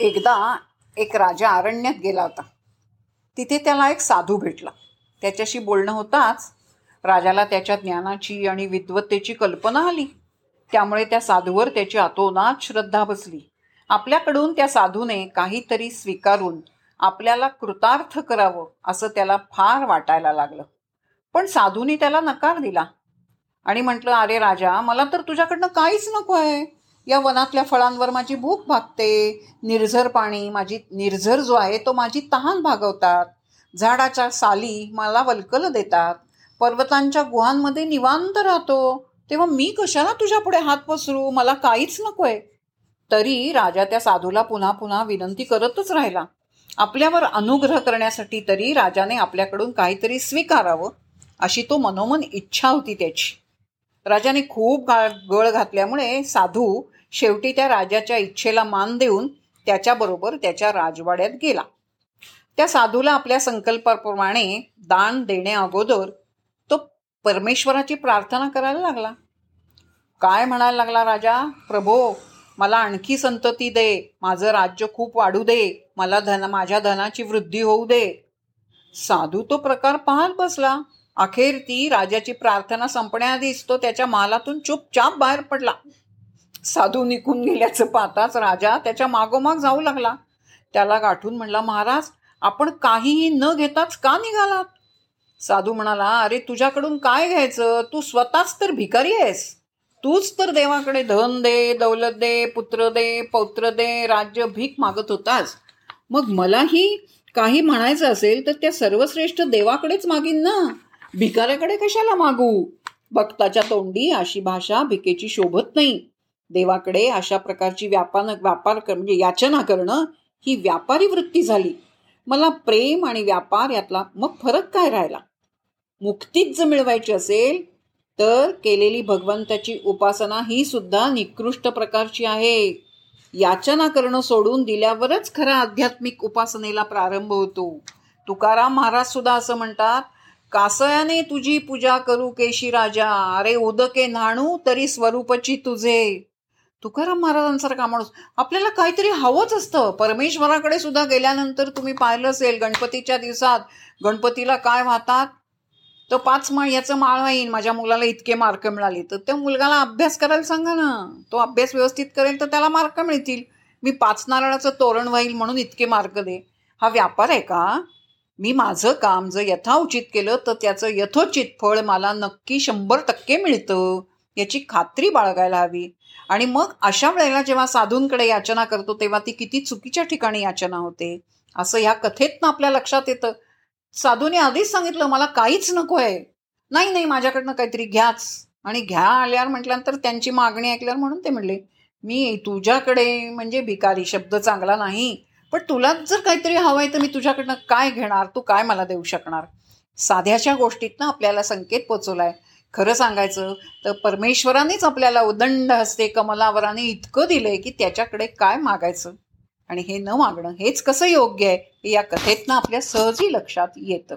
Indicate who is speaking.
Speaker 1: एकदा एक राजा अरण्यात गेला होता. तिथे त्याला एक साधू भेटला. त्याच्याशी बोलणं होताच राजाला त्याच्या ज्ञानाची आणि विद्वत्तेची कल्पना आली. त्यामुळे त्या साधूवर त्याची अतोनात श्रद्धा बसली. आपल्याकडून त्या साधूने काहीतरी स्वीकारून आपल्याला कृतार्थ करावं असं त्याला फार वाटायला लागलं. पण साधूने त्याला नकार दिला आणि म्हटलं अरे राजा मला तर तुझ्याकडनं काहीच नको आहे. या वनातल्या फळांवर माझी भूक भागते. निर्झर पाणी माझी निर्झर जो आहे तो माझी तहान भागवतात. झाडाच्या साली मला वलकल देतात. पर्वतांच्या गुहांमध्ये निवांत राहतो. तेव्हा मी कशाला तुझ्या पुढे हात पसरू? मला काहीच नकोय. तरी राजा त्या साधूला पुन्हा पुन्हा विनंती करतच राहिला. आपल्यावर अनुग्रह करण्यासाठी तरी राजाने आपल्याकडून काहीतरी स्वीकारावं अशी तो मनोमन इच्छा होती त्याची. राजाने खूप गळ घातल्यामुळे साधू शेवटी त्या राजाच्या इच्छेला मान देऊन त्याच्याबरोबर त्याच्या राजवाड्यात गेला. त्या साधूला आपल्या संकल्पाप्रमाणे दान देणे अगोदर तो परमेश्वराची प्रार्थना करायला लागला. काय म्हणायला लागला राजा? प्रभो मला आणखी संतती दे. माझं राज्य खूप वाढू दे. मला धन माझ्या धनाची वृद्धी होऊ दे. साधू तो प्रकार पाहत बसला. अखेर ती राजाची प्रार्थना संपण्याआधीच तो त्याच्या मालातून चुपचाप बाहेर पडला. साधू निघून गेल्याचं पाहताच राजा त्याच्या मागोमाग जाऊ लागला. त्याला गाठून म्हणला महाराज आपण काहीही न घेताच का निघालात? साधू म्हणाला अरे तुझ्याकडून काय घ्यायचं? तू स्वतःच तर भिकारी आहेस. तूच तर देवाकडे धन दे दौलत दे पुत्र दे पौत्र दे राज्य भीक मागत होतास. मग मलाही काही म्हणायचं असेल तर त्या सर्वश्रेष्ठ देवाकडेच मागीन ना? भिकाऱ्याकडे कशाला मागू? भक्ताच्या तोंडी अशी भाषा भिकेची शोभत नाही. देवाकडे अशा प्रकारची व्यापार व्यापार म्हणजे याचना करणं ही व्यापारी वृत्ती झाली. मला प्रेम आणि व्यापार यातला मग फरक काय राहिला? मुक्तीच जर मिळवायची असेल तर केलेली भगवंताची उपासना ही सुद्धा निकृष्ट प्रकारची आहे. याचना करणं सोडून दिल्यावरच खरा आध्यात्मिक उपासनेला प्रारंभ होतो. तुकाराम महाराज सुद्धा असं म्हणतात कासयाने तुझी पूजा करू केशी राजा अरे उदके न्हाणू तरी स्वरूपची तुझे. तुकाराम महाराजांसारखा माणूस. आपल्याला काहीतरी हवंच असतं. परमेश्वराकडे सुद्धा गेल्यानंतर तुम्ही पाहिलं असेल गणपतीच्या दिवसात. गणपतीला काय वाहतात? तर पाच माळ याचं माळ वाईन माझ्या मुलाला इतके मार्क मिळाले. तर त्या मुलगाला अभ्यास करायला सांगा ना. तो अभ्यास व्यवस्थित करेल तर त्याला मार्क मिळतील. मी पाच नारळाचं तोरण वाहील म्हणून इतके मार्क दे. हा व्यापार आहे का? मी माझं काम जर यथाउचित केलं तर त्याचं यथोचित फळ मला नक्की शंभर टक्के मिळतं. याची खात्री बाळगायला हवी. आणि मग अशा वेळेला जेव्हा साधूंकडे याचना करतो तेव्हा ती किती चुकीच्या ठिकाणी याचना होते? असं या कथेतनं आपल्या लक्षात येतं. साधूने आधीच सांगितलं मला काहीच नको आहे. नाही नाही माझ्याकडनं काहीतरी घ्याच. आणि घ्या आल्यावर म्हटल्यानंतर त्यांची मागणी ऐकल्यावर म्हणून ते म्हणले मी तुझ्याकडे म्हणजे भिकारी शब्द चांगला नाही पण तुलाच जर काहीतरी हवं आहे तर मी तुझ्याकडनं काय घेणार? तू काय मला देऊ शकणार? साध्याच्या गोष्टीतनं आपल्याला संकेत पोचवलाय. खरं सांगायचं तर परमेश्वरानेच आपल्याला उदंड हस्ते कमलावराने इतकं दिलंय की त्याच्याकडे काय मागायचं? आणि हे न मागणं हेच कसं योग्य आहे हे या कथेतनं आपल्या सहजही लक्षात येतं.